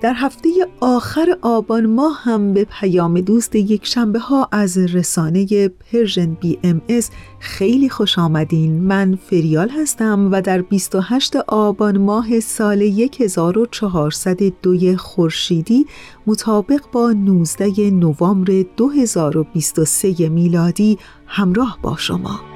در هفته آخر آبان ماه هم به پیام دوست یک شنبه ها از رسانه Persian BMS خیلی خوش آمدین. من فریال هستم و در 28 آبان ماه سال 1402 خورشیدی مطابق با 19 نوامبر 2023 میلادی همراه با شما.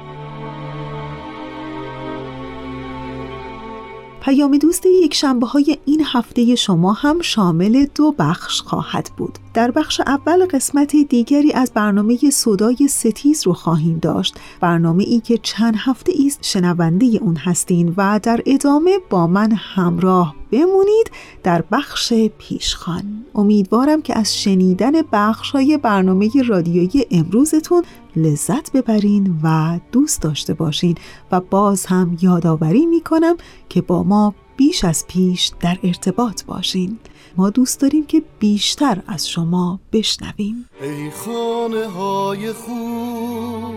پیام دوست یک شنبه های این هفته شما هم شامل دو بخش خواهد بود. در بخش اول قسمت دیگری از برنامه صدای ستیز رو خواهیم داشت. برنامه ای که چند هفته ایست شنونده اون هستین و در ادامه با من همراه بمونید در بخش پیشخان. امیدوارم که از شنیدن بخش های برنامه رادیویی امروزتون لذت ببرین و دوست داشته باشین و باز هم یادآوری می‌کنم که با ما بیش از پیش در ارتباط باشین. ما دوست داریم که بیشتر از شما بشنویم. ای خانه های خوب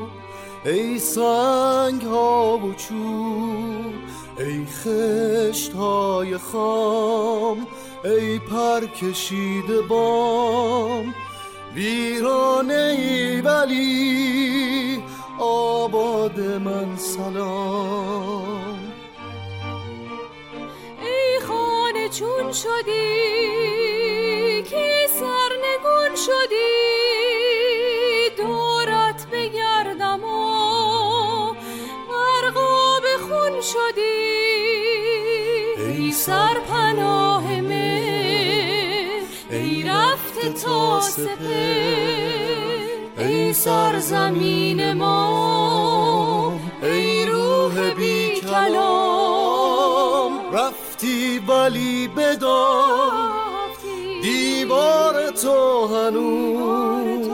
ای سنگ ها و چوب ای خشت های خام ای پر کشیده بام. ویرانه ای ولی آباد من سلام. ای خانه چون شدی که سرنگون شدی؟ تا ای سرزمین ما ای روح بی کلام. رفتی ولی بدان دیوار تو هنوز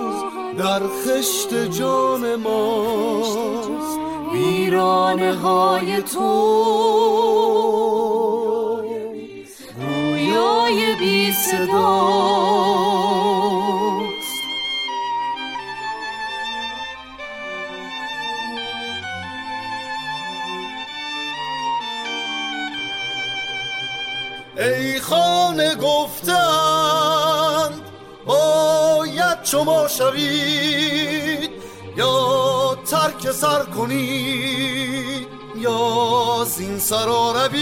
در خشت جان ما ویرانه های تو. گویای بی صدا. شما شوید یا ترک سر کنید یا زین سرا روید؟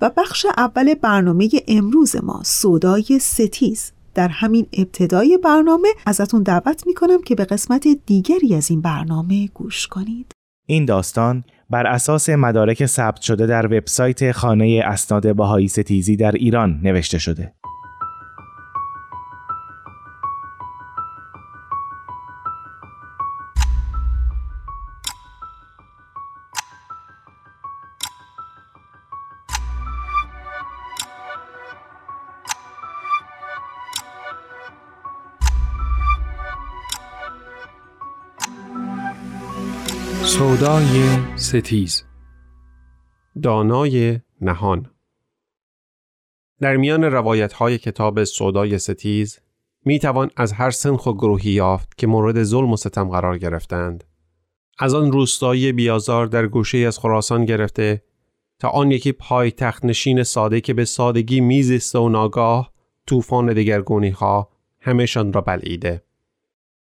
و بخش اول برنامه امروز ما سودای ستیز. در همین ابتدای برنامه ازتون دعوت می‌کنم که به قسمت دیگری از این برنامه گوش کنید. این داستان بر اساس مدارک ثبت شده در وبسایت خانه اسناد بهایی ستیزی در ایران نوشته شده. سودای ستیز دانای نهان در میان روایت های کتاب سودای ستیز می توان از هر سنخ و گروهی یافت که مورد ظلم و ستم قرار گرفتند. از آن روستایی بیازار در گوشه از خراسان گرفته تا آن یکی پای تخت نشین ساده که به سادگی میزیست و ناگاه طوفان دگرگونی ها همهشان را بلعیده.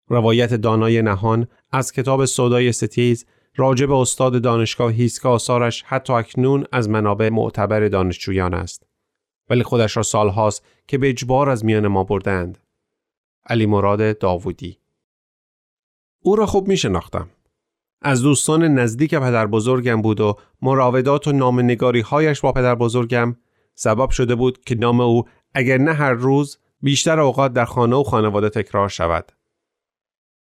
روایت دانای نهان از کتاب سودای ستیز راجب استاد دانشگاه هیست که آثارش حتی اکنون از منابع معتبر دانشجویان است. ولی خودش را سالهاست که به اجبار از میان ما بردند. علی مراد داوودی او را خوب می شناختم. از دوستان نزدیک پدر بزرگم بود و مراودات و نامنگاری هایش با پدر بزرگم سبب شده بود که نام او اگر نه هر روز بیشتر اوقات در خانه و خانواده تکرار شود.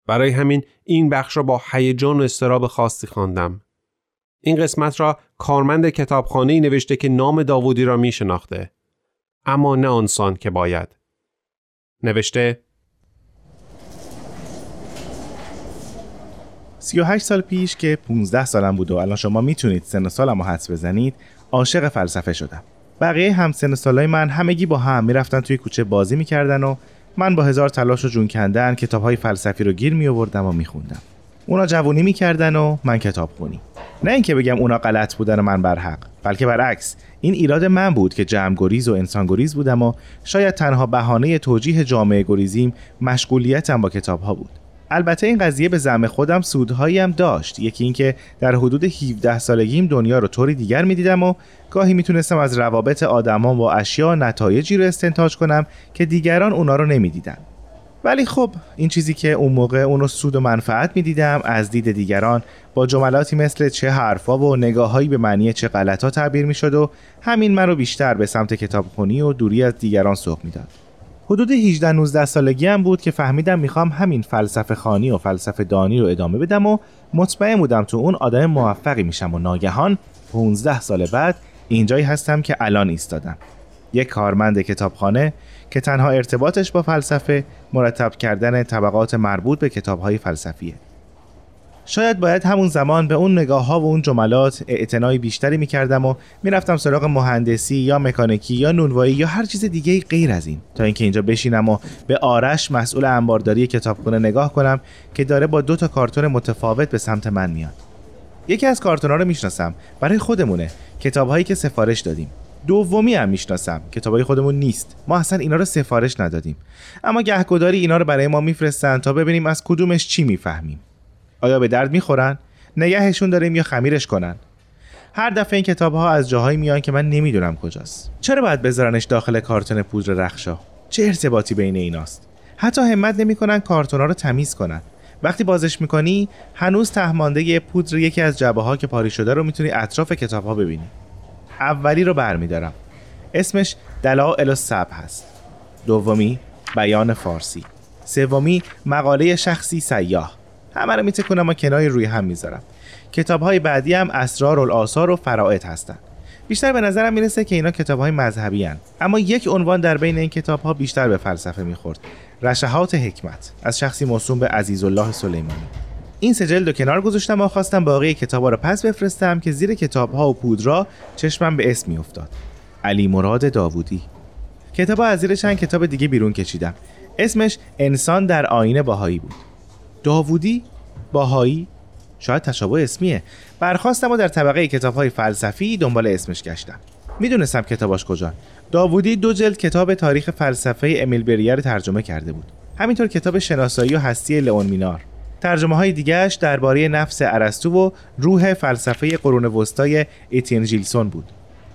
برای همین این بخش را با هیجان و استراب خاصی خواندم. این قسمت را کارمند کتابخانه نوشته که نام داوودی را می شناخته. اما نه آنسان که باید. نوشته 38 سال پیش که 15 سالم بود و الان شما می‌تونید سن و سالم رو حدس بزنید عاشق فلسفه شدم بقیه هم سن سالای من همگی با هم می‌رفتن توی کوچه بازی می‌کردن و من با هزار تلاش و جون کندن کتاب های فلسفی رو گیر می آوردم و میخوندم. اونا جوونی می‌کردن و من کتاب خونی نه اینکه بگم اونا غلط بودن و من بر حق بلکه برعکس. این ایراد من بود که جمع گریز و انسان گریز بودم و شاید تنها بهانه توجیه جامعه گریزیم مشغولیتم با کتاب ها بود. البته این قضیه به زعم خودم سودهایی هم داشت. یکی اینکه در حدود 17 سالگیم دنیا رو طوری دیگر می‌دیدم و گاهی می‌تونستم از روابط آدمان با اشیا نتایجی رو استنتاج کنم که دیگران اونا رو نمی‌دیدن. ولی خب این چیزی که اون موقع اونو سود و منفعت می‌دیدم از دید دیگران با جملاتی مثل چه حرفا و نگاههایی به معنی چه غلطا تعبیر می‌شد و همین من رو بیشتر به سمت کتابخونی و دوری از دیگران سوق می‌داد. حدود 18 19 سالگی هم بود که فهمیدم می‌خوام همین فلسفه خانی و فلسفه دانی رو ادامه بدم و مطمئن بودم تو اون آدم موفقی میشم و ناگهان 15 سال بعد اینجایی هستم که الان ایستادم. یک کارمند کتابخانه که تنها ارتباطش با فلسفه مرتب کردن طبقات مربوط به کتابهای فلسفیه. شاید باید همون زمان به اون نگاه ها و اون جملات اعتنای بیشتری می‌کردم و می‌رفتم سراغ مهندسی یا مکانیکی یا نونوایی یا هر چیز دیگه غیر از این. تا اینکه اینجا بشینم و به آرش مسئول انبارداری کتابخونه نگاه کنم که داره با دو تا کارتون متفاوت به سمت من میاد. یکی از کارتونا رو می‌شناسم برای خودمونه. کتابهایی که سفارش دادیم. دومی هم می‌شناسم کتابای خودمون نیست. ما اصلا اینا رو سفارش ندادیم. اما گهگداری اینا رو برای ما میفرستن تا ببینیم از کدومش چی می‌فهمیم. آیا به درد می‌خورن؟ نگهشون داریم یا خمیرش کنن؟ هر دفعه این کتاب ها از جاهایی میان که من نمی‌دونم کجاست. چرا باید بذارنش داخل کارتون پودر رخشا؟ چه ارتباطی بین ایناست؟ حتی همت نمی‌کنن کارتونا رو تمیز کنن. وقتی بازش می‌کنی هنوز تهمانده پودر یکی از جبه ها که پاری شده رو می‌تونی اطراف کتاب ها ببینی. اولی رو برمیدارم. اسمش دلائل السب هست. دومی بیان فارسی. سومی مقاله شخصی سیاه. همه رو میتکنم و کنای روی هم می‌ذارم. کتاب های بعدی هم اسرار الآثار و فرائد هستن. بیشتر به نظرم می‌رسه که اینا کتاب های مذهبی هن. اما یک عنوان در بین این کتاب ها بیشتر به فلسفه می‌خورد. رشهات حکمت. از شخصی موسوم به عزیز الله سلیمانی. این سجل دو کنار گذاشتم و خواستم باقی کتاب ها رو پس بفرستم که زیر کتاب ها و پودرا چشمم به اسم میافتاد. علی مراد داوودی. کتاب از زیر چند کتاب دیگه بیرون کشیدم. اسمش انسان در آینه باهایی بود. داوودی باهایی؟ شاید تشابه اسمیه. برخواستم و در طبقه کتاب های فلسفی دنبال اسمش گشتم. می‌دونستم کتاباش کجا. داوودی دو جلد کتاب تاریخ فلسفه امیل بریر ترجمه کرده بود. همینطور کتاب شناسایی و هستی لئون مینار. ترجمه های دیگهش درباره نفس ارسطو و روح فلسفه قرون وسطای ایتین جیلسون بود.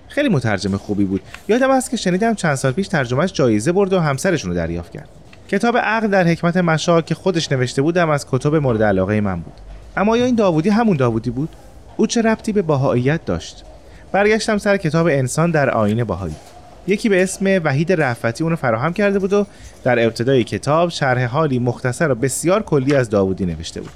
خیلی مترجم خوبی بود. یادم است که شنیدم چند سال پیش ترجمهش جایزه برد و همسرشون رو دریافت کرد. کتاب عقل در حکمت مشا که خودش نوشته بودم از کتب مورد علاقه من بود. اما یا این داوودی همون داوودی بود؟ او چه ربطی به باهاییت داشت؟ برگشتم سر کتاب انسان در آینه باهایی یکی به اسم وحید رفتی اونو فراهم کرده بود و در ابتدای کتاب شرح حالی مختصر و بسیار کلی از داوودی نوشته بود.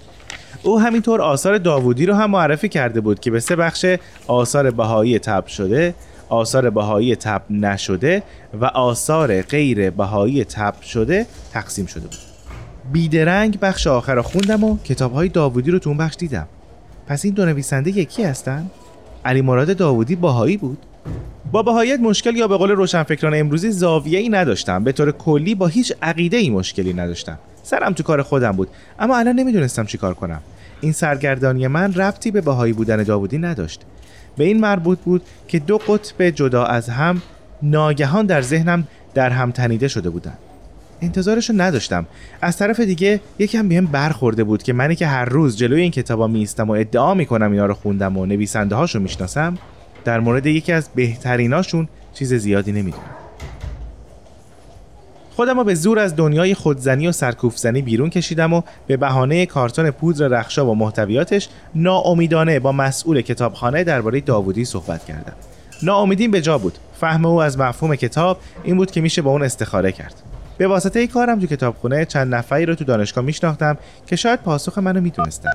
او همینطور آثار داوودی رو هم معرفی کرده بود که به سه بخش آثار بهایی تب شده آثار بهایی تب نشده و آثار غیر بهایی تب شده تقسیم شده بود. بیدرنگ بخش آخر رو خوندم و کتاب های داوودی رو تو اون بخش دیدم. پس این دو نویسنده یکی هستن؟ علی مراد داوودی باهایی بود؟ با بهایت مشکل یا به قول روشنفکران امروزی زاویه ای نداشتم. به طور کلی با هیچ عقیده ای مشکلی نداشتم. سرم تو کار خودم بود. اما الان نمی‌دونستم چیکار کنم. این سرگردانی من ربطی به بهایی بودن داوودی نداشت. به این مربوط بود که دو قطب جدا از هم ناگهان در ذهنم در هم تنیده شده بودند. انتظارشو نداشتم. از طرف دیگه یکم بهم برخورده بود که منی که هر روز جلوی این کتابا میستم و ادعا می‌کنم اینا رو خوندم و نویسنده هاشو می‌شناسم در مورد یکی از بهتریناشون چیز زیادی نمی‌دونم. خودم رو به زور از دنیای خودزنی و سرکوفزنی بیرون کشیدم و به بهانه کارتون پودر رخشا و محتویاتش ناامیدانه با مسئول کتابخانه درباره داوودی صحبت کردم. ناامیدیم به جا بود. فهم او از مفهوم کتاب این بود که میشه با اون استخاره کرد. به واسطه کارم تو کتابخونه چند نفری رو تو دانشگاه میشناختم که شاید پاسخ منو می‌دونستن.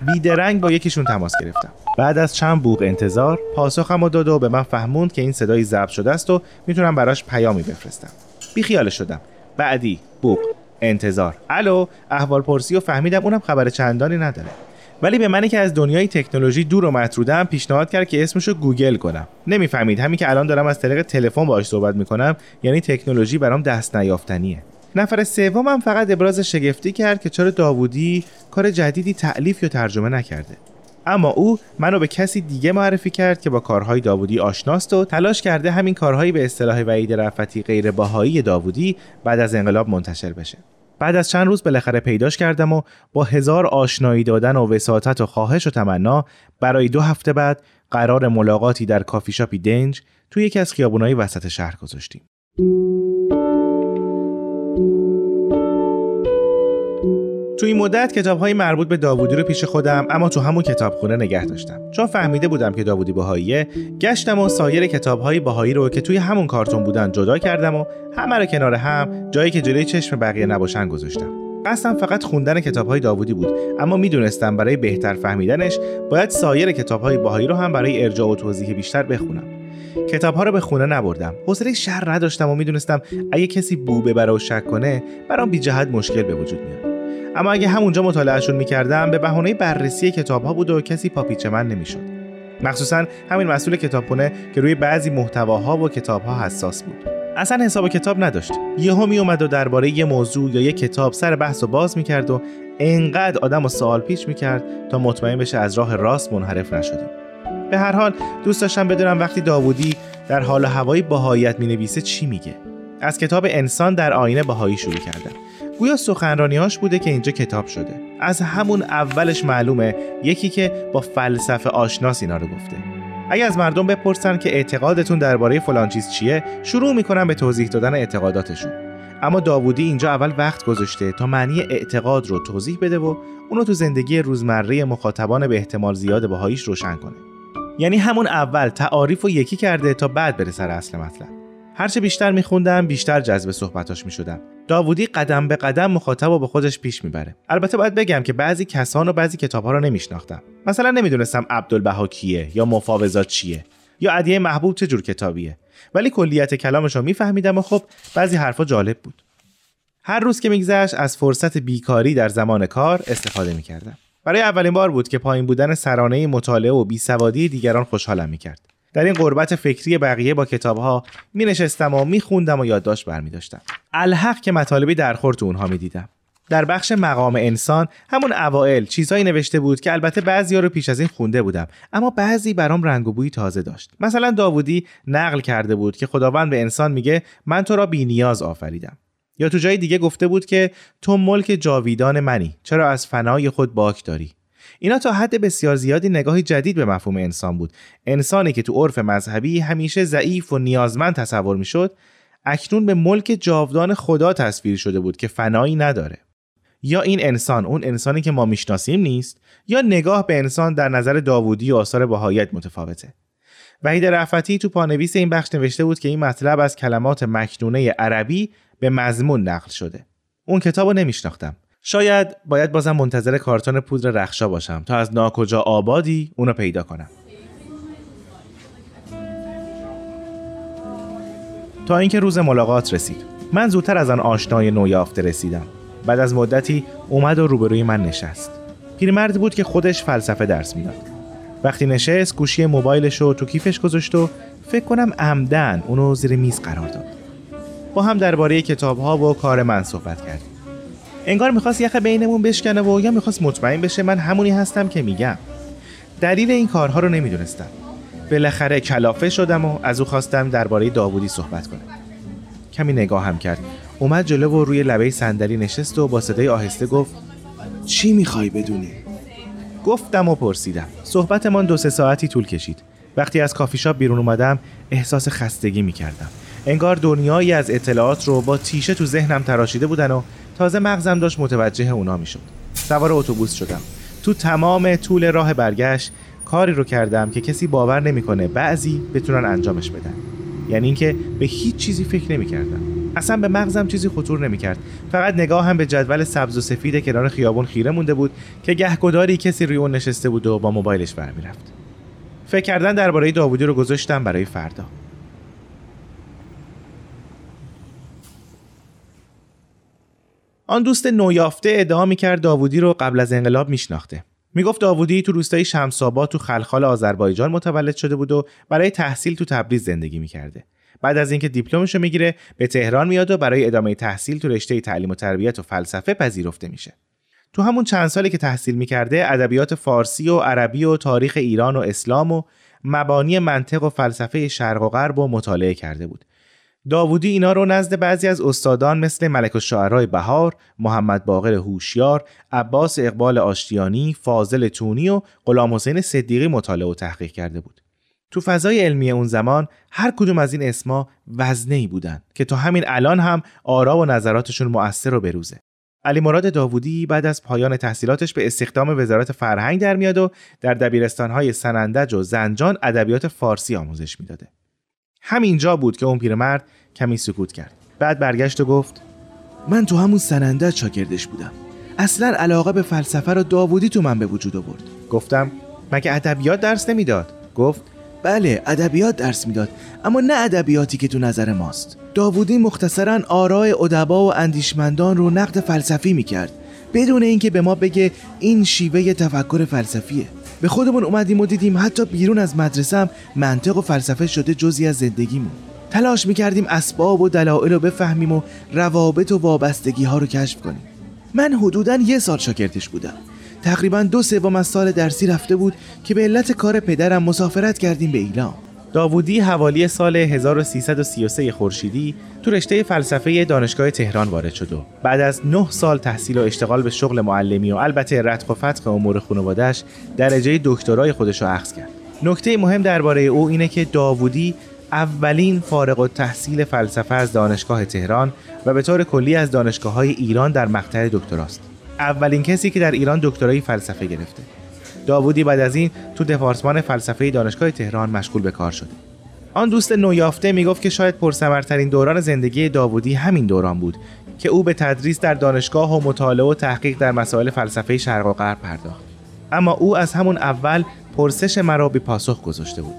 بیدرنگ با یکیشون تماس گرفتم. بعد از چند بوق انتظار پاسخم رو داد و به من فهموند که این صدای ضبط شده است و می‌تونم براش پیامی بفرستم. بی خیال شدم. بعدی بوق انتظار. الو احوال پرسی و فهمیدم اونم خبر چندانی نداره. ولی به منی که از دنیای تکنولوژی دور و مطرودم پیشنهاد کرد که اسمشو گوگل کنم. نمی‌فهمید. همین که الان دارم از طریق تلفن باهاش صحبت می‌کنم یعنی تکنولوژی برام دست نیافتنیه. نفر سومم فقط ابراز شگفتی کرد که چرا داوودی کار جدیدی تعلیف یا ترجمه نکرده. اما او منو به کسی دیگه معرفی کرد که با کارهای داوودی آشناست و تلاش کرده همین کارهایی به اصطلاح وعید رفتی غیر باهایی داوودی بعد از انقلاب منتشر بشه بعد از چند روز بالاخره پیداش کردم و با هزار آشنایی دادن و وساطت و خواهش و تمنا برای دو هفته بعد قرار ملاقاتی در کافی شاپی دنج توی یکی از خیابونای وسط شهر گذاشتیم. تو این مدت کتاب های مربوط به داوودی رو پیش خودم اما تو همون کتابخونه نگه داشتم. چون فهمیده بودم که داوودی بهاییه گشتم و سایر کتاب های بهایی رو که توی همون کارتون بودن جدا کردم و همه رو کنار هم جایی که جلوی چشم بقیه نباشن گذاشتم. قصدم فقط خوندن کتاب های داوودی بود اما می‌دونستم برای بهتر فهمیدنش باید سایر کتاب های بهایی رو هم برای ارجاع و توضیح بیشتر بخونم. کتاب ها رو به خونه نبردم. حوصله شر نداشتم و می‌دونستم اگه کسی بو ببره و شک کنه برام بی جهت مشکل به وجود میاد. اما اگه همونجا مطالعهشون می‌کردم به بهانه بررسی کتاب ها بود و کسی پاپیچ من نمی‌شد. مخصوصا همین مسئول کتابخونه که روی بعضی محتواها و کتاب ها حساس بود. اصلا حساب کتاب نداشت. یهو می اومد و درباره یه موضوع یا یه کتاب سر بحث و باز می‌کرد و انقدر آدم و سوال پیچ می‌کرد تا مطمئن بشه از راه راست منحرف نشدیم. به هر حال دوست داشتم بدونم وقتی داوودی در حال و هوای بهاییت می‌نویسه چی میگه. از کتاب انسان در آینه بهایی شروع کردم. گویا سخنرانیهاش بوده که اینجا کتاب شده. از همون اولش معلومه یکی که با فلسفه آشناس اینا رو گفته. اگه از مردم بپرسن که اعتقادتون درباره فلان چیز چیه شروع می‌کنن به توضیح دادن اعتقاداتشون. اما داوودی اینجا اول وقت گذاشته تا معنی اعتقاد رو توضیح بده و اونو تو زندگی روزمره مخاطبان به احتمال زیاد باهاییش روشن کنه. یعنی همون اول تعاریف و یکی کرده تا بعد بره سر اصل مطلب. هرچه بیشتر میخوندم بیشتر جذب صحبتاش می‌شدم. داوودی قدم به قدم مخاطب و به خودش پیش می‌بره. البته باید بگم که بعضی کسان و بعضی کتابها رو نمیشناختم. مثلا نمی‌دونستم عبدالبها کیه یا مفاوضات چیه یا ادیه محبوب چه جور کتابیه. ولی کلیت کلامش رو میفهمیدم و خب بعضی حرفا جالب بود. هر روز که میگذشت از فرصت بیکاری در زمان کار استفاده می‌کردم. برای اولین بار بود که پایین بودن سرانه مطالعه و بیسوادی دیگران خوشحالم می‌کرد. در این قربت فکری بقیه با کتابها می نشستم و می خوندم و یادداشت برمی داشتم. الحق که مطالبی در خور تو اونها می دیدم. در بخش مقام انسان همون اوائل چیزهایی نوشته بود که البته بعضی رو پیش از این خونده بودم اما بعضی برام رنگ و بوی تازه داشت مثلا داوودی نقل کرده بود که خداوند به انسان میگه من تو را بی نیاز آفریدم یا تو جای دیگه گفته بود که تو ملک جاویدان منی چرا از فنای خود باک داری اینا تا حد بسیار زیادی نگاهی جدید به مفهوم انسان بود. انسانی که تو عرف مذهبی همیشه ضعیف و نیازمند تصور می‌شد اکنون به ملک جاودان خدا تصویر شده بود که فنایی نداره. یا این انسان اون انسانی که ما می‌شناسیم نیست یا نگاه به انسان در نظر داوودی و آثار بهایت متفاوته. وحید رفتی تو پانویس این بخش نوشته بود که این مطلب از کلمات مکنونه عربی به مضمون نقل شده. اون کتاب رو نمیشناختم. شاید باید بازم منتظر کارتون پودر رخشا باشم تا از ناکجا آبادی اونو پیدا کنم. تا اینکه روز ملاقات رسید. من زودتر از آن آشنای نویافته رسیدم. بعد از مدتی اومد و روبروی من نشست. پیرمردی بود که خودش فلسفه درس می‌داد. وقتی نشست گوشی موبایلش رو تو کیفش گذاشت و فکر کنم عمدن اونو زیر میز قرار داد. با هم درباره کتاب ها و کار من صحبت کردیم. انگار می‌خواست یخ بینمون بشکنه و یا می‌خواست مطمئن بشه من همونی هستم که میگم. دلیل این کارها رو نمی‌دونستم. بالاخره کلافه شدم و از او خواستم درباره داوودی صحبت کنم. کمی نگاه هم کرد. اومد جلو و روی لبه صندلی نشست و با صدای آهسته گفت چی می‌خوای بدونی؟ گفتم و پرسیدم. صحبتمان دو سه ساعتی طول کشید. وقتی از کافی شاپ بیرون اومدم احساس خستگی می‌کردم. انگار دنیایی از اطلاعات رو با تیشه تو ذهنم تراشیده بودن و تازه مغزم داشت متوجه اونا می‌شد. سوار اتوبوس شدم. تو تمام طول راه برگشت کاری رو کردم که کسی باور نمی‌کنه بعضی بتونن انجامش بدن. یعنی اینکه به هیچ چیزی فکر نمی‌کردم. اصلا به مغزم چیزی خطور نمی‌کرد. فقط نگاه هم به جدول سبز و سفید کنار خیابون خیره مونده بود که گهگداری کسی روی اون نشسته بود و با موبایلش برمیرفت. فکر کردن درباره داوودی رو گذاشتم برای فردا. آن دوست نویافته ادعا می‌کرد داوودی رو قبل از انقلاب میشناخته. می‌گفت داوودی تو روستای شمساباد تو خلخال آذربایجان متولد شده بود و برای تحصیل تو تبریز زندگی می‌کرده. بعد از اینکه دیپلمش رو می‌گیره به تهران میاد و برای ادامه تحصیل تو رشته تعلیم و تربیت و فلسفه پذیرفته میشه. تو همون چند سالی که تحصیل می‌کرده ادبیات فارسی و عربی و تاریخ ایران و اسلام و مبانی منطق و فلسفه شرق و غرب و مطالعه کرده بود. داوودی اینا رو نزد بعضی از استادان مثل ملک الشعرای بهار، محمد باقر هوشیار، عباس اقبال آشتیانی، فاضل تونی و غلام حسین صدیقی مطالعه و تحقیق کرده بود. تو فضای علمی اون زمان هر کدوم از این اسما وزنه ای بودن که تا همین الان هم آرا و نظراتشون مؤثر و بروزه. علی مراد داوودی بعد از پایان تحصیلاتش به استخدام وزارت فرهنگ در میاد و در دبیرستانهای سنندج و زنجان ادبیات فارسی آموزش می‌داده. همینجا بود که اون پیرمرد کمی سکوت کرد. بعد برگشت و گفت من تو همون سننده شاگردش بودم. اصلا علاقه به فلسفه رو داوودی تو من به وجود آورد. گفتم مگه ادبیات درس نمی‌داد؟ گفت بله ادبیات درس می‌داد اما نه ادبیاتی که تو نظر ماست. داوودی مختصرا آرای ادبا و اندیشمندان رو نقد فلسفی می‌کرد بدون اینکه به ما بگه این شیوه تفکر فلسفیه. به خودمون اومدیم و دیدیم حتی بیرون از مدرسه هم منطق و فلسفه شده جزی از زندگیمون. تلاش می‌کردیم اسباب و دلایل رو بفهمیم و روابط و وابستگی ها رو کشف کنیم. من حدودا یه سال شاگردش بودم. تقریبا دو سوم از سال درسی رفته بود که به علت کار پدرم مسافرت کردیم به ایلام داوودی حوالی سال 1333 خورشیدی تو رشته فلسفه دانشگاه تهران وارد شد و بعد از 9 سال تحصیل و اشتغال به شغل معلمی و البته رتق و فتق امور خانواده‌اش درجه دکترای خودش رو اخذ کرد. نکته مهم درباره او اینه که داوودی اولین فارغ التحصیل فلسفه از دانشگاه تهران و به طور کلی از دانشگاه های ایران در مقطع دکتراست. اولین کسی که در ایران دکترای فلسفه گرفته. داوودی بعد از این تو دپارتمان فلسفه دانشگاه تهران مشغول به کار شده. آن دوست نویافته می‌گفت که شاید پرثمرترین دوران زندگی داوودی همین دوران بود که او به تدریس در دانشگاه و مطالعه و تحقیق در مسائل فلسفه شرق و غرب پرداخت. اما او از همون اول پرسش مرا به پاسخ گذاشته بود.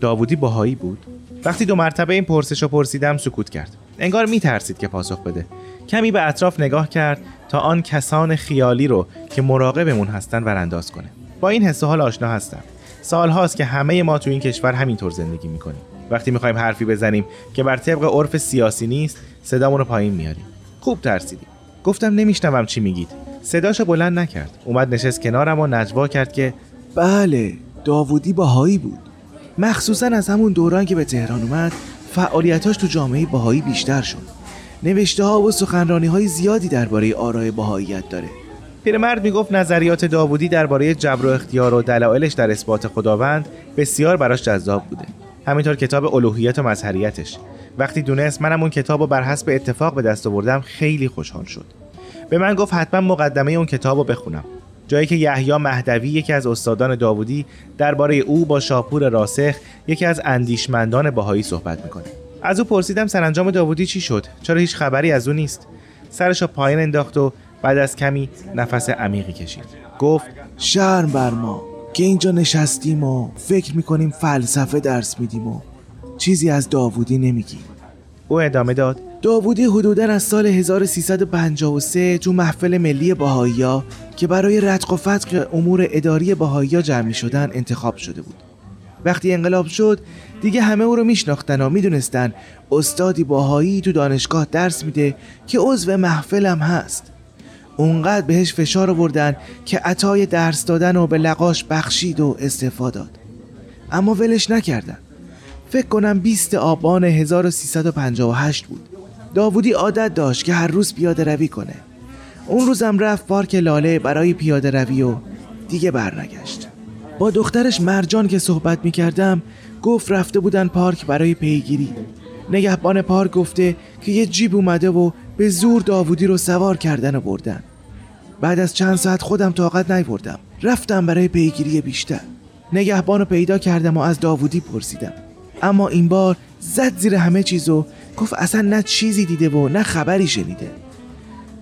داوودی باهایی بود؟ وقتی دو مرتبه این پرسش رو پرسیدم سکوت کرد. انگار میترسید که پاسخ بده. کمی به اطراف نگاه کرد تا آن کسان خیالی رو که مراقبمون هستن ورانداز کنه. با این حس حال آشنا هستم. سال هاست که همه ما تو این کشور همینطور زندگی می‌کنیم. وقتی می‌خوایم حرفی بزنیم که بر طبق عرف سیاسی نیست صدامون رو پایین میاریم. خوب ترسیدیم. گفتم نمیشنوم چی میگید. صداشو بلند نکرد. اومد نشست کنارم و نجوا کرد که بله داوودی باهایی بود. مخصوصا از همون دوران که به تهران اومد فعالیتاش تو جامعه باهایی بیشتر شد. نوشته ها و سخنرانی های زیادی درباره آرای باهاییت داره. پیرمرد می‌گفت نظریات داوودی درباره جبر و اختیار و دلایلش در اثبات خداوند بسیار براش جذاب بوده. همینطور کتاب الوهیت و مظهریتش. وقتی دونست منم اون کتاب رو بر حسب اتفاق به دست آوردم خیلی خوشحال شد. به من گفت حتما مقدمه اون کتاب رو بخونم. جایی که یحیی مهدوی یکی از استادان داوودی درباره او با شاپور راسخ یکی از اندیشمندان باهایی صحبت می‌کنه. از او پرسیدم سرانجام داوودی چی شد؟ چرا هیچ خبری از او نیست؟ سرش پایین انداخت و بعد از کمی نفس عمیقی کشید. گفت شرم بر ما که اینجا نشستیم و فکر می‌کنیم فلسفه درس میدیم و چیزی از داوودی نمیگیم. او ادامه داد داوودی حدودا از سال 1353 تو محفل ملی باهایی که برای رتق و فتق امور اداری باهایی جمع شدن انتخاب شده بود. وقتی انقلاب شد دیگه همه او رو میشناختن و می‌دونستن استادی باهایی تو دانشگاه درس میده که عضو محفلم هست. اونقدر بهش فشار آوردن که عطای درس دادن و به لقاش بخشید و استفاده داد. اما ولش نکردن. فکر کنم 20 آبان 1358 بود. داوودی عادت داشت که هر روز پیاده روی کنه. اون روزم رفت پارک لاله برای پیاده روی و دیگه برنگشت. با دخترش مرجان که صحبت می‌کردم گفت رفته بودن پارک برای پیگیری. نگهبان پارک گفته که یه جیب اومده و به زور داوودی رو سوار کردن و بردن. بعد از چند ساعت خودم طاقت نیوردم. رفتم برای پیگیری بیشتر. نگهبان رو پیدا کردم و از داوودی پرسیدم. اما این بار زد زیر همه چیزو گفت اصلا نه چیزی دیده و نه خبری شنیده.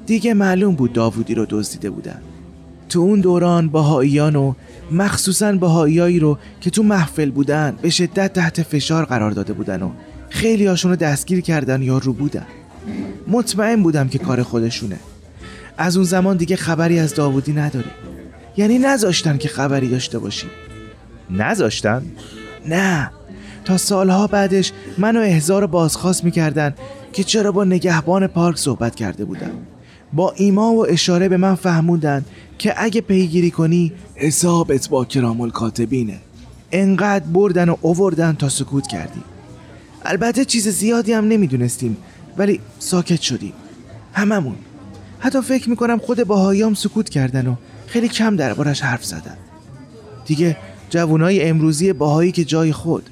دیگه معلوم بود داوودی رو دزدیده بودن. تو اون دوران باهاییان و مخصوصا باهاییایی رو که تو محفل بودن به شدت تحت فشار قرار داده بودن و خیلی هاشون رو دستگیر کردن یا رو بودن. مطمئن بودم که کار خودشونه. از اون زمان دیگه خبری از داوودی نداره یعنی نذاشتن که خبری داشته باشیم. نذاشتن؟ نه. تا سالها بعدش منو احضار بازخواست می‌کردن که چرا با نگهبان پارک صحبت کرده بودم. با ایما و اشاره به من فهموندن که اگه پیگیری کنی حسابت با کرام الکاتبینه. انقدر بردن و اووردن تا سکوت کردیم البته چیز زیادی هم نمی‌دونستیم. ولی ساکت شدیم هممون. حتی فکر می‌کنم خود باهایام سکوت کردن و خیلی کم دربارش حرف زدن. دیگه جوانای امروزی باهایی که جای خود.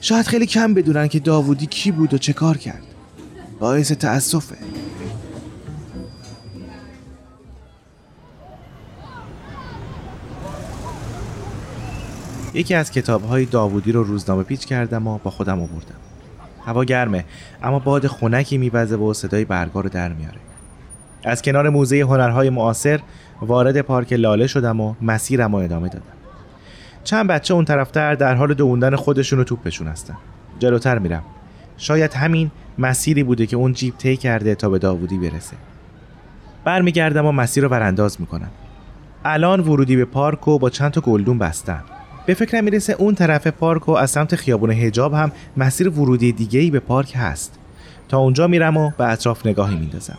شاید خیلی کم بدونن که داوودی کی بود و چه کار کرد. باعث تأسفه. یکی از کتابهای داوودی رو روزنامه پیچ کردم و با خودم آوردم. هوا گرمه اما باد خنکی میوزه و صدای برگا رو در میاره. از کنار موزه هنرهای معاصر وارد پارک لاله شدم و مسیرم رو ادامه دادم. چند بچه اون طرفتر در حال دووندن خودشون و توپشون هستن جلوتر میرم. شاید همین مسیری بوده که اون جیب طی کرده تا به داوودی برسه. برمیگردم و مسیر رو برانداز می‌کنم. الان ورودی به پارک و با چند تا گلدون بستن به فکرم می‌رسه اون طرف پارک و از سمت خیابون هجاب هم مسیر ورودی دیگه ای به پارک هست. تا اونجا میرم و به اطراف نگاهی میندازم.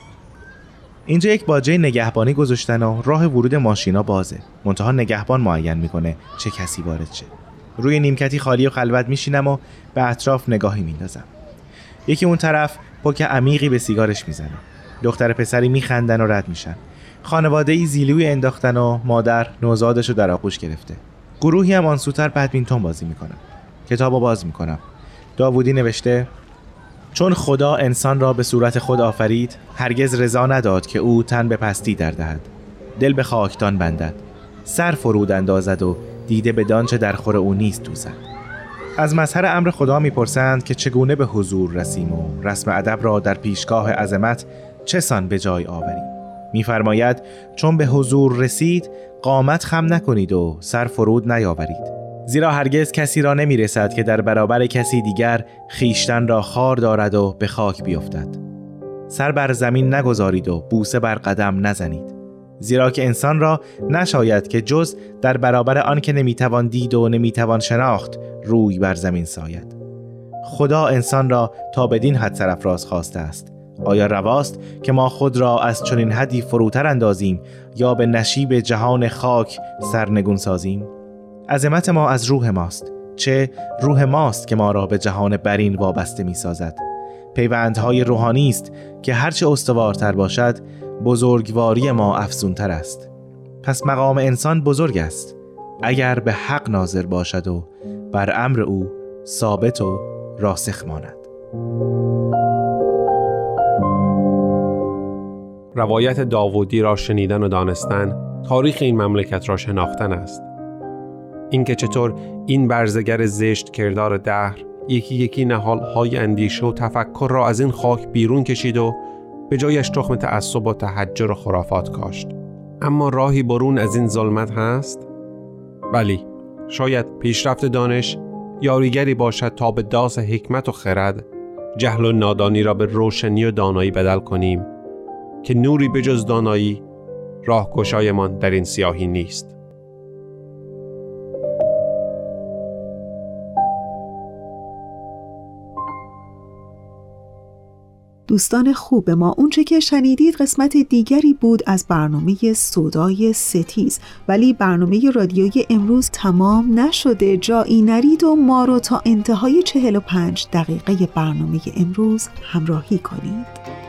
اینجا یک باجه نگهبانی گذاشتن و راه ورود ماشینا بازه. منتها نگهبان معین می‌کنه چه کسی وارد شه. روی نیمکتی خالی و خلوت میشینم و به اطراف نگاهی میندازم. یکی اون طرف پک عمیقی به سیگارش می‌زنه. دختر پسری میخندن و رد میشن. خانواده ای زیلوی انداختن و مادر نوزادش رو در آغوش گرفته. گروهی هم آنسوتر بدمینتون بازی می‌کنن کتاب باز می‌کنم. داوودی نوشته چون خدا انسان را به صورت خود آفرید هرگز رضا نداد که او تن به پستی در دهد. دل به خاکتان بندد. سر فرود اندازد و دیده به دانچه در خور او نیست دوزد. از مظهر امر خدا می‌پرسند که چگونه به حضور رسیم و رسم ادب را در پیشگاه عظمت چه سان به جای آوریم. میفرماید چون به حضور رسید قامت خم نکنید و سر فرود نیاورید. زیرا هرگز کسی را نمی رسد که در برابر کسی دیگر خیشتن را خار دارد و به خاک بیفتد. سر بر زمین نگذارید و بوسه بر قدم نزنید. زیرا که انسان را نشاید که جز در برابر آن که نمی‌توان دید و نمی‌توان شناخت روی بر زمین ساید. خدا انسان را تا بدین حد سرفراز خواسته است. آیا رواست که ما خود را از چنین حدی فروتر اندازیم یا به نشیب جهان خاک سرنگون سازیم؟ عظمت ما از روح ماست چه روح ماست که ما را به جهان برین وابسته می سازد پیوندهای روحانی است که هرچه استوارتر باشد بزرگواری ما افزونتر است. پس مقام انسان بزرگ است اگر به حق ناظر باشد و بر امر او ثابت و راسخ ماند. روایت داوودی را شنیدن و دانستن تاریخ این مملکت را شناختن است. اینکه چطور این برزگر زشت کردار دهر یکی یکی نهالهای اندیشه و تفکر را از این خاک بیرون کشید و به جایش تخم تعصب و تحجر و خرافات کاشت. اما راهی برون از این ظلمت هست؟ بلی شاید پیشرفت دانش یاریگری باشد تا به داس حکمت و خرد جهل و نادانی را به روشنی و دانایی بدل کنیم. که نوری بجز دانایی راهگشایمان در این سیاهی نیست. دوستان خوب ما اونچه که شنیدید قسمت دیگری بود از برنامه سودای ستیز. ولی برنامه رادیوی امروز تمام نشده. جایی نرید و ما رو تا انتهای 45 دقیقه برنامه امروز همراهی کنید.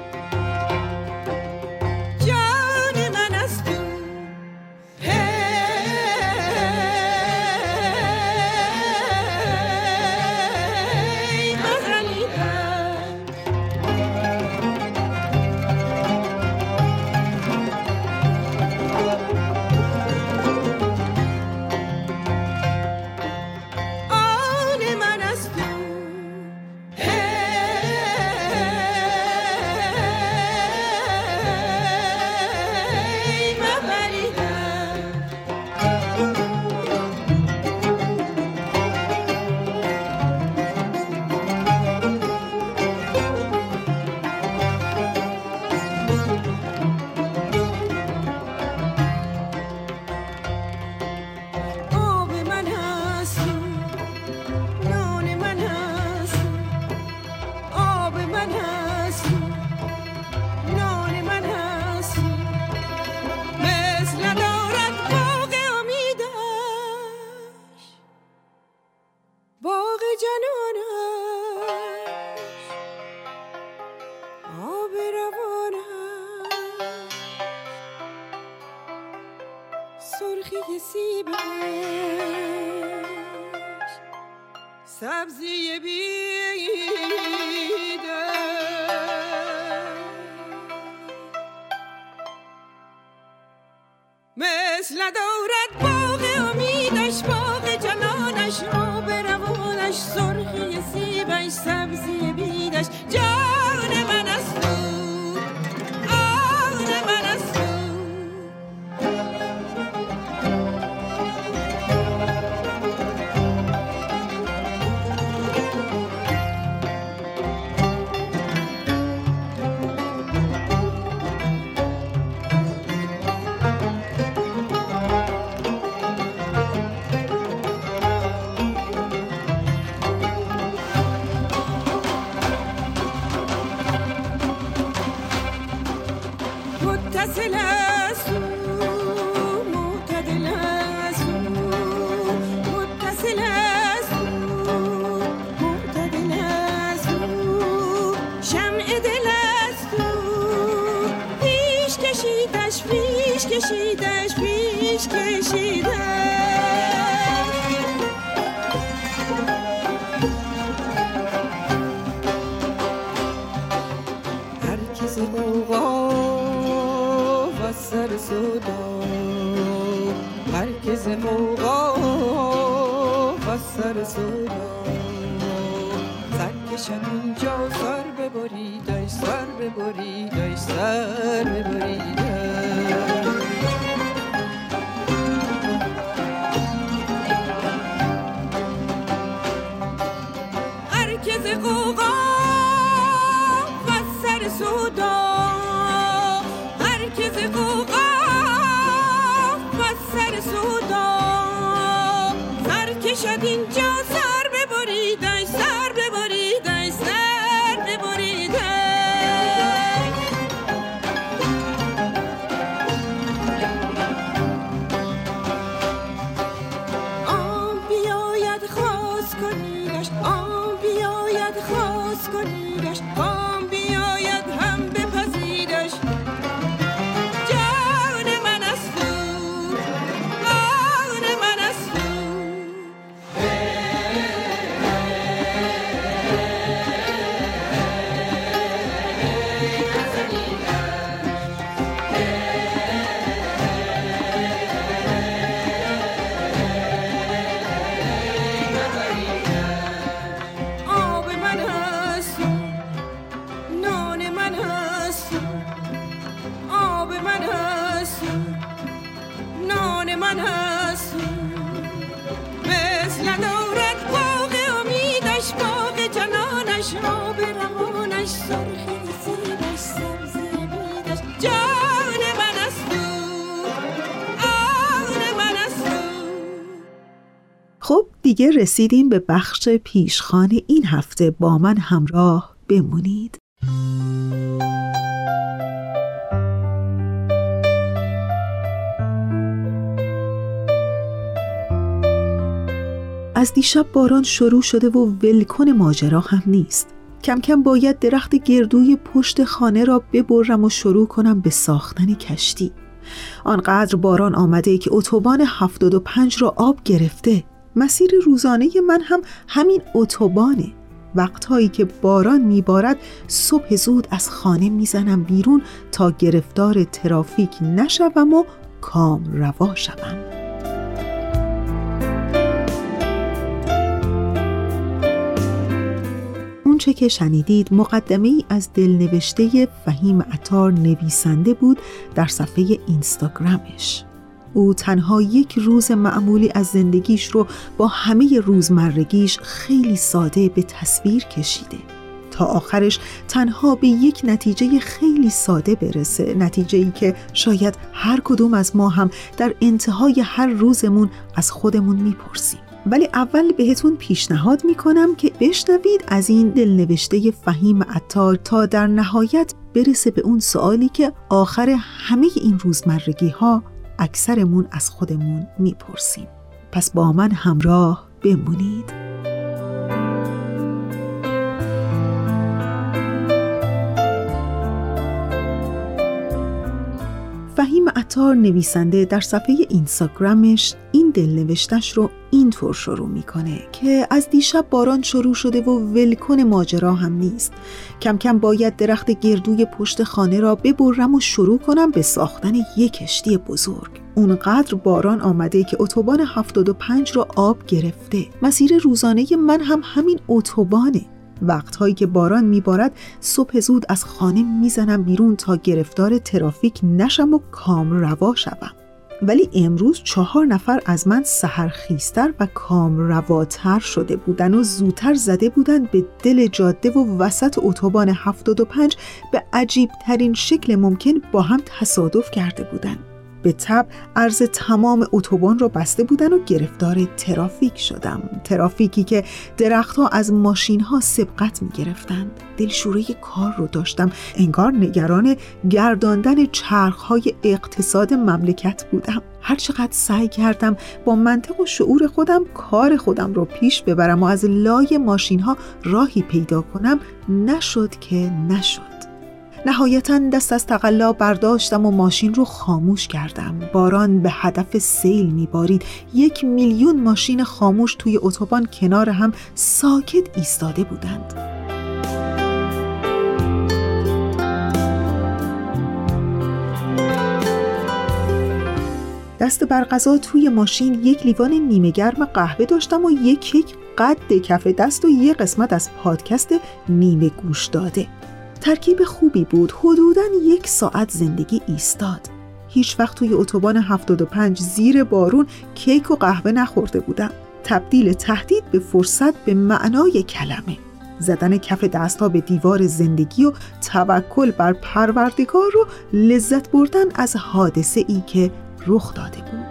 مثل دارد باغ امیدش باغ جنانش آب روانش سرخی سیبش سبزی بیدش. جا مرکز موقع و سر سودا سرکشن اونجا سر ببرید ای سر ببرید ای سر ببرید مرکز قوقا و سر سودا سودا سر کشد اینجا را به روانش سرخ زیرش سبز بیدش جان من است آن من است خب دیگه رسیدیم به بخش پیشخان این هفته با من همراه بمونید. دیشب باران شروع شده و ولکن ماجرا هم نیست. کم کم باید درخت گردوی پشت خانه را ببرم و شروع کنم به ساختن کشتی. آنقدر باران آمده که اتوبان 75 را آب گرفته. مسیر روزانه من هم همین اتوبانه. وقتهایی که باران میبارد صبح زود از خانه می‌زنم بیرون تا گرفتار ترافیک نشوم و کام روا شوم. اونچه که شنیدید مقدمه ای از دلنوشته فهیم عطار نویسنده بود در صفحه اینستاگرامش. او تنها یک روز معمولی از زندگیش رو با همه روزمرگیش خیلی ساده به تصویر کشیده. تا آخرش تنها به یک نتیجه خیلی ساده برسه نتیجه ای که شاید هر کدوم از ما هم در انتهای هر روزمون از خودمون می‌پرسیم. ولی اول بهتون پیشنهاد می‌کنم که بشنوید از این دلنوشته فهیم عطار تا در نهایت برسه به اون سوالی که آخر همه این روزمرگی ها اکثرمون از خودمون می‌پرسیم. پس با من همراه بمونید. فهیم عطار نویسنده در صفحه اینستاگرامش این دلنوشتش رو اینطور شروع می‌کنه که از دیشب باران شروع شده و ولکن ماجرا هم نیست. کم کم باید درخت گردوی پشت خانه را ببرم و شروع کنم به ساختن یک کشتی بزرگ. اونقدر باران آمده که اتوبان 75 را آب گرفته. مسیر روزانه من هم همین اتوبانه. وقتهایی که باران میبارد صبح زود از خانه می‌زنم بیرون تا گرفتار ترافیک نشم و کام روا شوم ولی امروز چهار نفر از من سهرخیستر و کام رواتر شده بودن و زودتر زده بودن به دل جاده و وسط اتوبان 75 به عجیب ترین شکل ممکن با هم تصادف کرده بودند. به تب عرض تمام اتوبان را بسته بودن و گرفتار ترافیک شدم. ترافیکی که درختها از ماشین ها سبقت می گرفتند دلشوره کار رو داشتم. انگار نگران گرداندن چرخهای اقتصاد مملکت بودم. هرچقدر سعی کردم با منطق و شعور خودم کار خودم رو پیش ببرم و از لای ماشین ها راهی پیدا کنم نشد که نشد. نهایتا دست از تقلا برداشتم و ماشین رو خاموش کردم. باران به هدف سیل میبارید. یک میلیون ماشین خاموش توی اتوبان کنار هم ساکت ایستاده بودند. دست بر غذا توی ماشین یک لیوان نیمه گرم قهوه داشتم و یک کیک قد کف دست و یه قسمت از پادکست نیمه گوش داده. ترکیب خوبی بود. حدوداً یک ساعت زندگی ایستاد. هیچ وقت توی اتوبان 75 زیر بارون کیک و قهوه نخورده بودم. تبدیل تهدید به فرصت به معنای کلمه. زدن کف دستها به دیوار زندگی و توکل بر پروردگار رو لذت بردن از حادثه ای که رخ داده بود.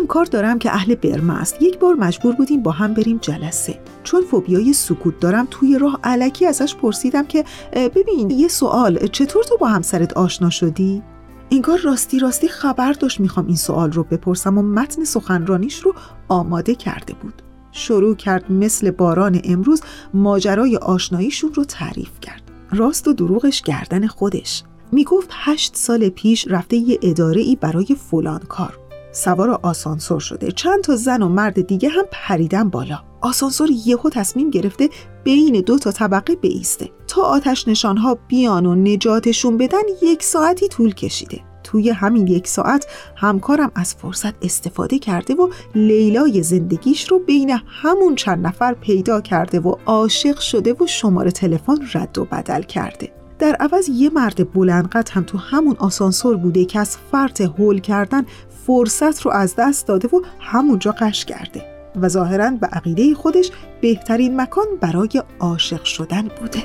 همکار دارم که اهل برمه است. یک بار مجبور بودیم با هم بریم جلسه. چون فوبیای سکوت دارم توی راه علکی ازش پرسیدم که ببین یه سوال چطور تو با همسرت آشنا شدی؟ انگار راستی راستی خبر داشت می‌خوام این سوال رو بپرسم و متن سخنرانیش رو آماده کرده بود. شروع کرد مثل باران امروز ماجرای آشناییشون رو تعریف کرد. راست و دروغش گردن خودش. می‌گفت هشت سال پیش رفته یه اداره ای برای فلان کار. سوار آسانسور شده. چند تا زن و مرد دیگه هم پریدن بالا. آسانسور یهو تصمیم گرفته بین دو تا طبقه بیسته. تا آتش نشانها بیان و نجاتشون بدن یک ساعتی طول کشیده. توی همین یک ساعت همکارم از فرصت استفاده کرده و لیلای زندگیش رو بین همون چند نفر پیدا کرده و عاشق شده و شماره تلفن رد و بدل کرده. در عوض یه مرد بلندقد هم تو همون آسانسور بوده که از فرط هول کردن فرصت رو از دست داده و همونجا قش کرده و ظاهرا به عقیده خودش بهترین مکان برای عاشق شدن بوده.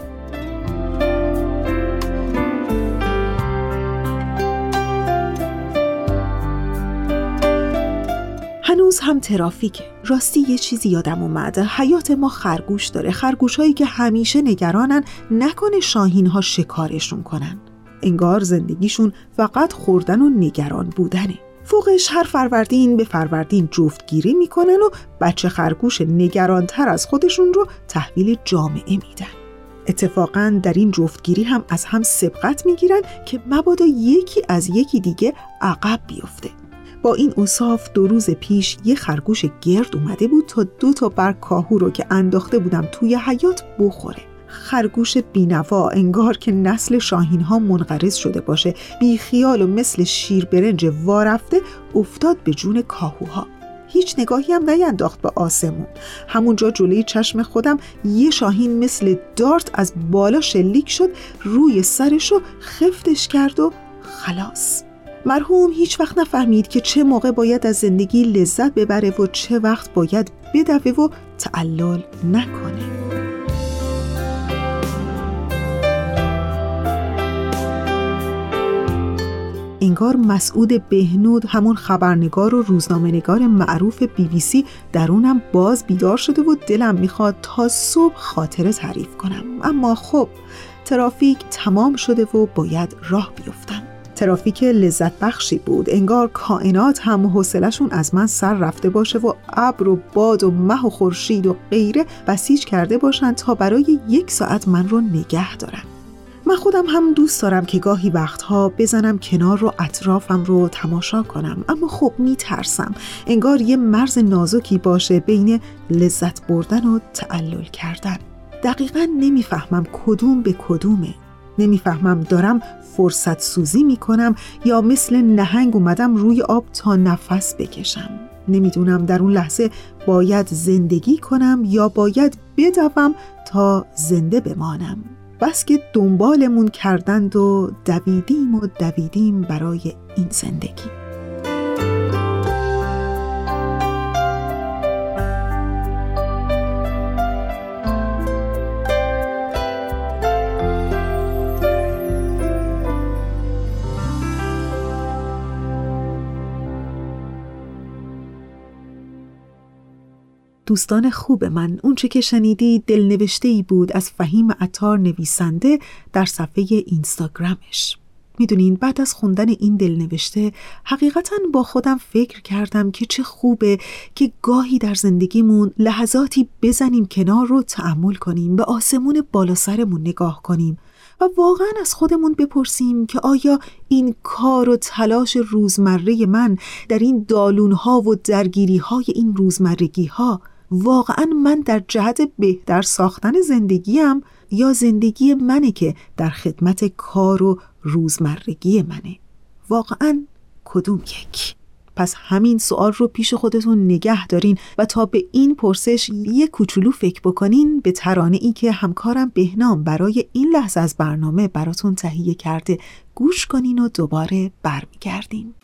هنوز هم ترافیک. راستی یه چیزی یادم اومد. حیات ما خرگوش داره. خرگوش هایی که همیشه نگرانن نکنه شاهین ها شکارشون کنن. انگار زندگیشون فقط خوردن و نگران بودنه. فوقش هر فروردین به فروردین جفتگیری می‌کنن و بچه خرگوش نگرانتر از خودشون رو تحویل جامعه میدن. اتفاقا در این جفتگیری هم از هم سبقت می‌گیرن که مبادا یکی از یکی دیگه عقب بیفته. با این اصاف دو روز پیش یه خرگوش گرد اومده بود تا دو تا بر کاهو رو که انداخته بودم توی حیات بخوره. خرگوش بینوا انگار که نسل شاهین ها منقرض شده باشه. بیخیال و مثل شیر برنج وارفته افتاد به جون کاهوها. هیچ نگاهی هم نینداخت به آسمون. همونجا جلوی چشم خودم یه شاهین مثل دارت از بالا شلیک شد روی سرشو خفتش کرد و خلاص. مرحوم هیچ وقت نفهمید که چه موقع باید از زندگی لذت ببره و چه وقت باید بدوه و تعلل نکنه. انگار مسعود بهنود همون خبرنگار و روزنامهنگار معروف بی بی سی درونم باز بیدار شده و دلم می‌خواد تا صبح خاطره تعریف کنم. اما خب ترافیک تمام شده و باید راه بیفتم. ترافیک لذت بخشی بود. انگار کائنات هم حوصلشون از من سر رفته باشه و ابر و باد و مه و خورشید و غیره بسیج کرده باشن تا برای یک ساعت من رو نگه دارن. من خودم هم دوست دارم که گاهی وقتها بزنم کنار رو اطرافم رو تماشا کنم. اما خب میترسم. انگار یه مرز نازکی باشه بین لذت بردن و تعلل کردن. دقیقا نمی‌فهمم کدوم به کدومه. نمی‌فهمم دارم فرصت سوزی می‌کنم یا مثل نهنگ اومدم روی آب تا نفس بکشم. نمی‌دونم در اون لحظه باید زندگی کنم یا باید بدوم تا زنده بمانم. بس که دنبالمون کردند و دویدیم و دویدیم برای این زندگی. دوستان خوب من. اونچه که شنیدی دلنوشته ای بود از فهیم عطار نویسنده در صفحه اینستاگرامش. می‌دونین بعد از خوندن این دلنوشته حقیقتا با خودم فکر کردم که چه خوبه که گاهی در زندگیمون لحظاتی بزنیم کنار رو تعمل کنیم به آسمون بالا سرمون نگاه کنیم و واقعا از خودمون بپرسیم که آیا این کار و تلاش روزمره من در این دالونها و درگیریهای این روزمرگی ها واقعا من در جهت بهتر ساختن زندگیم یا زندگی منه که در خدمت کار و روزمرگی منه واقعا کدوم یک پس همین سوال رو پیش خودتون نگه دارین و تا به این پرسش یه کوچولو فکر بکنین به ترانه ای که همکارم بهنام برای این لحظه از برنامه براتون تهیه کرده گوش کنین و دوباره برمیگردیم.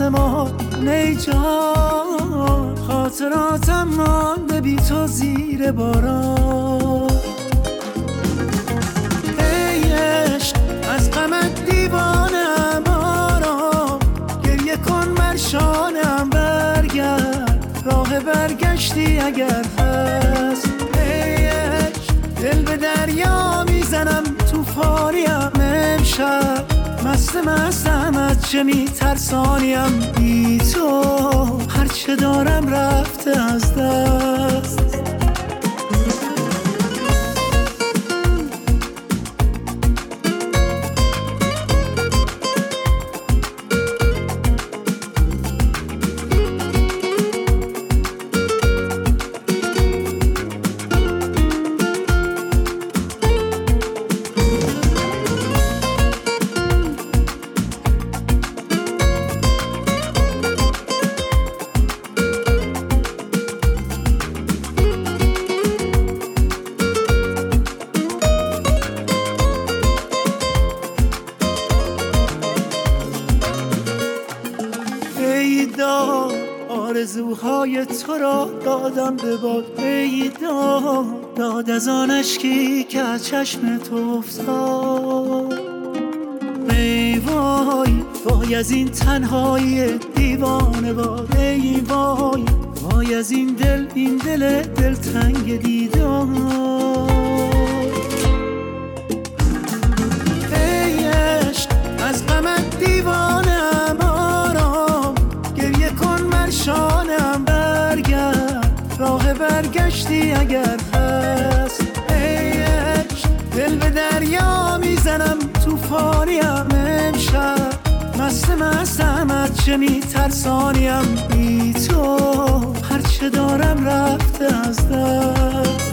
آسمان ای خاطراتم مانده بی تو زیر باران. ای عشق از غمت دیوانم آرام. گریه کن بر شانم برگرد. راه برگشتی اگر هست. دل به دریا می‌زنم تو فاریم امشب. مست مستم از چه میترسانیم؟ بی تو هرچه دارم رفته از دست. دادم به باد ای داد داد از آن اشکی که از چشم تو افتاد. ای وای وای از این تنهایی دیوانه باد. ای وای وای از این دل این دل دلتنگ دیدار. ای عشق از غمت دیوانم اگر هست. ای دل به دریا می‌زنم. توفانیم امشب. مست مستم از چه میترسانیم؟ بی تو هرچه دارم رفته از دست.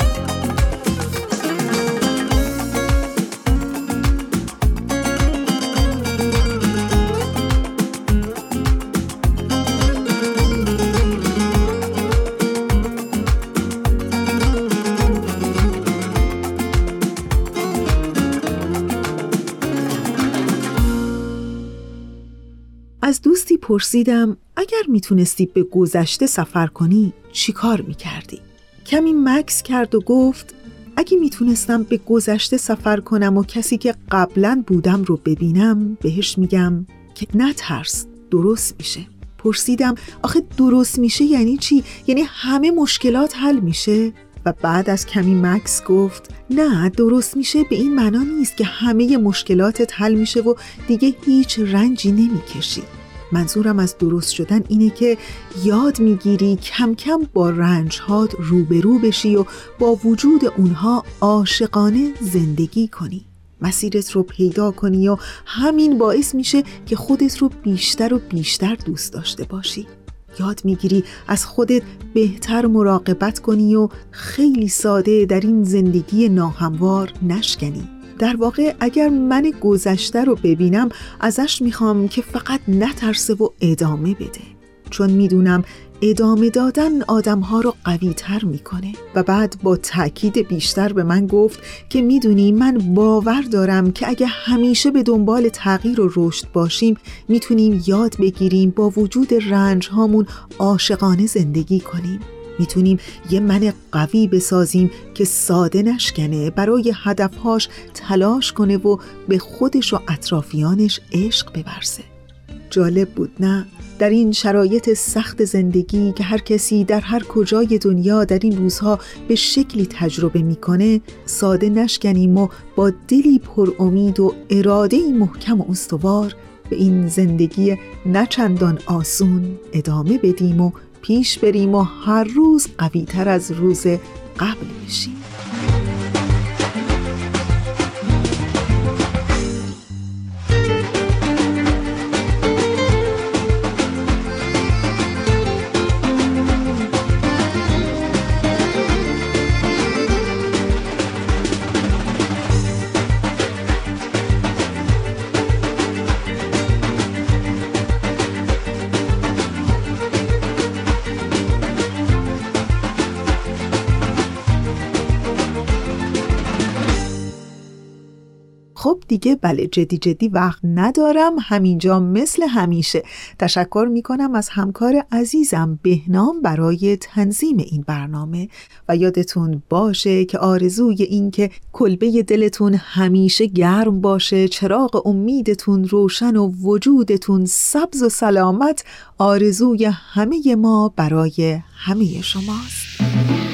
پرسیدم اگر می‌تونستی به گذشته سفر کنی چی کار می‌کردی؟ کمی مکس کرد و گفت اگه می‌تونستم به گذشته سفر کنم و کسی که قبلا بودم رو ببینم بهش میگم که نترس درست میشه پرسیدم آخه درست میشه یعنی چی؟ یعنی همه مشکلات حل میشه؟ و بعد از کمی مکس گفت نه درست میشه به این معنا نیست که همه مشکلاتت حل میشه و دیگه هیچ رنجی نمی‌کشی منظورم از درست شدن اینه که یاد می‌گیری کم کم با رنجهات روبرو بشی و با وجود اونها عاشقانه زندگی کنی. مسیرت رو پیدا کنی و همین باعث میشه که خودت رو بیشتر و بیشتر دوست داشته باشی. یاد می‌گیری از خودت بهتر مراقبت کنی و خیلی ساده در این زندگی ناهموار نشکنی. در واقع اگر من گذشته رو ببینم ازش می‌خوام که فقط نترسه و ادامه بده. چون می‌دونم ادامه دادن آدمها رو قوی تر می‌کنه. و بعد با تأکید بیشتر به من گفت که می‌دونی من باور دارم که اگه همیشه به دنبال تغییر و رشد باشیم می‌تونیم یاد بگیریم با وجود رنج هامون عاشقانه زندگی کنیم. می‌تونیم یه من قوی بسازیم که ساده نشکنه برای هدفهاش تلاش کنه و به خودش و اطرافیانش عشق ببرسه جالب بود نه؟ در این شرایط سخت زندگی که هر کسی در هر کجای دنیا در این روزها به شکلی تجربه می‌کنه ساده نشکنیم و با دلی پر امید و اراده محکم و استوار به این زندگی نچندان آسون ادامه بدیم و پیش بریم و هر روز قوی تر از روز قبل بشیم. دیگه بله جدی جدی وقت ندارم همینجا مثل همیشه. تشکر می‌کنم از همکار عزیزم بهنام برای تنظیم این برنامه. و یادتون باشه که آرزوی این که کلبه دلتون همیشه گرم باشه چراغ امیدتون روشن و وجودتون سبز و سلامت آرزوی همه ما برای همه شماست.